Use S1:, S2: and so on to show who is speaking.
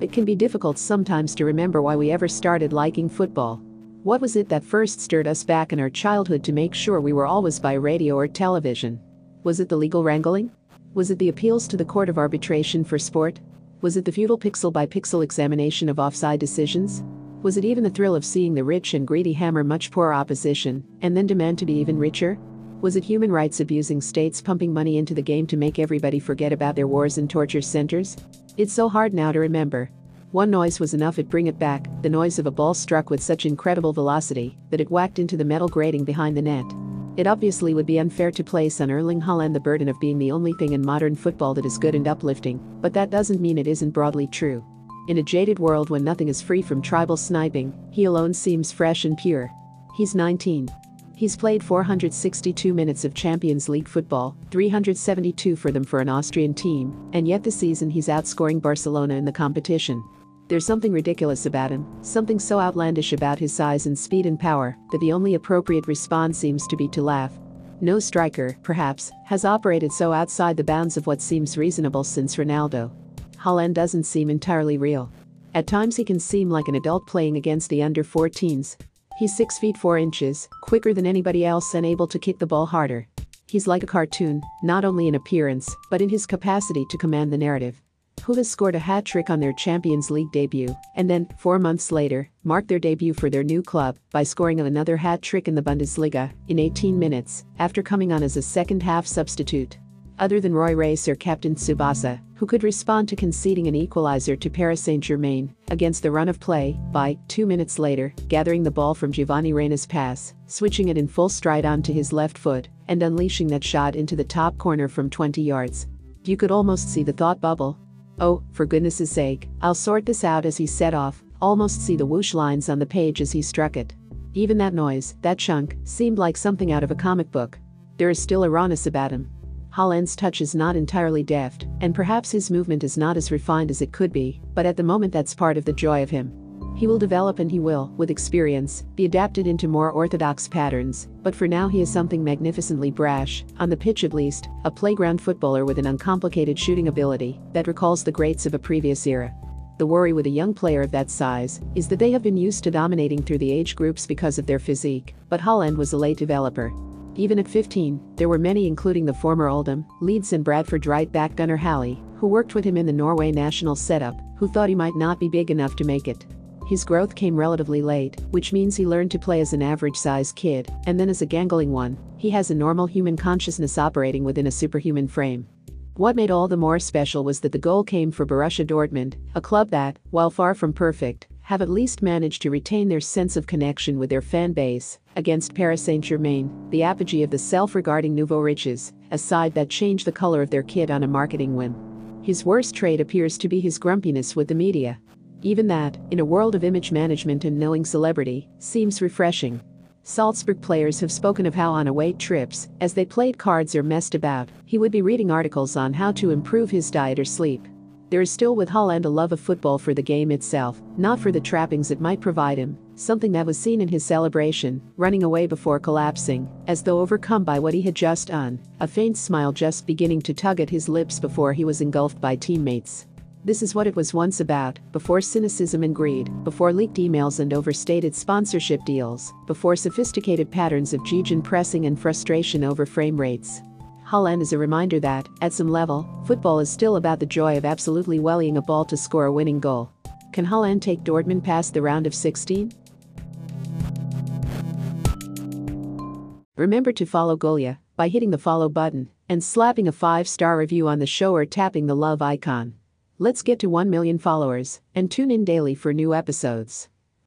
S1: It can be difficult sometimes to remember why we ever started liking football. What was it that first stirred us back in our childhood to make sure we were always by radio or television? Was it the legal wrangling? Was it the appeals to the court of arbitration for sport? Was it the futile pixel by pixel examination of offside decisions? Was it even the thrill of seeing the rich and greedy hammer much poorer opposition and then demand to be even richer? Was it human rights abusing states pumping money into the game to make everybody forget about their wars and torture centers? It's so hard now to remember. One noise was enough to bring it back, the noise of a ball struck with such incredible velocity that it whacked into the metal grating behind the net. It obviously would be unfair to place on Erling Haaland the burden of being the only thing in modern football that is good and uplifting, but that doesn't mean it isn't broadly true. In a jaded world when nothing is free from tribal sniping, he alone seems fresh and pure. He's 19. He's played 462 minutes of Champions League football, 372 for them for an Austrian team, and yet this season he's outscoring Barcelona in the competition. There's something ridiculous about him, something so outlandish about his size and speed and power, that the only appropriate response seems to be to laugh. No striker, perhaps, has operated so outside the bounds of what seems reasonable since Ronaldo. Haaland doesn't seem entirely real. At times he can seem like an adult playing against the under 14s, He's 6 feet 4 inches, quicker than anybody else and able to kick the ball harder. He's like a cartoon, not only in appearance, but in his capacity to command the narrative. Who has scored a hat trick on their Champions League debut, and then, four months later, marked their debut for their new club by scoring another hat trick in the Bundesliga in 18 minutes after coming on as a second half substitute. Other than Roy Race or Captain Tsubasa, who could respond to conceding an equalizer to Paris Saint-Germain against the run of play by, two minutes later, gathering the ball from Giovanni Reyna's pass, switching it in full stride onto his left foot, and unleashing that shot into the top corner from 20 yards. You could almost see the thought bubble. Oh, for goodness sake, I'll sort this out as he set off, almost see the whoosh lines on the page as he struck it. Even that noise, that chunk, seemed like something out of a comic book. There is still a rawness about him, Haaland's touch is not entirely deft, and perhaps his movement is not as refined as it could be, but at the moment that's part of the joy of him. He will develop and he will, with experience, be adapted into more orthodox patterns, but for now he is something magnificently brash, on the pitch at least, a playground footballer with an uncomplicated shooting ability that recalls the greats of a previous era. The worry with a young player of that size is that they have been used to dominating through the age groups because of their physique, but Haaland was a late developer, even at 15, there were many including the former Oldham, Leeds and Bradford right back Gunnar Halle, who worked with him in the Norway national setup, who thought he might not be big enough to make it. His growth came relatively late, which means he learned to play as an average-sized kid, and then as a gangling one, he has a normal human consciousness operating within a superhuman frame. What made all the more special was that the goal came for Borussia Dortmund, a club that, while far from perfect, have at least managed to retain their sense of connection with their fan base against Paris Saint-Germain, the apogee of the self-regarding nouveau riches, a side that changed the color of their kit on a marketing whim. His worst trait appears to be his grumpiness with the media. Even that, in a world of image management and knowing celebrity, seems refreshing. Salzburg players have spoken of how on away trips, as they played cards or messed about, he would be reading articles on how to improve his diet or sleep. There is still with Haaland a love of football for the game itself, not for the trappings it might provide him, something that was seen in his celebration, running away before collapsing, as though overcome by what he had just done, a faint smile just beginning to tug at his lips before he was engulfed by teammates. This is what it was once about, before cynicism and greed, before leaked emails and overstated sponsorship deals, before sophisticated patterns of gegenpressing pressing and frustration over frame rates. Haaland is a reminder that, at some level, football is still about the joy of absolutely wellying a ball to score a winning goal. Can Haaland take Dortmund past the round of 16? Remember to follow Golia by hitting the follow button and slapping a 5-star review on the show or tapping the love icon. Let's get to 1 million followers and tune in daily for new episodes.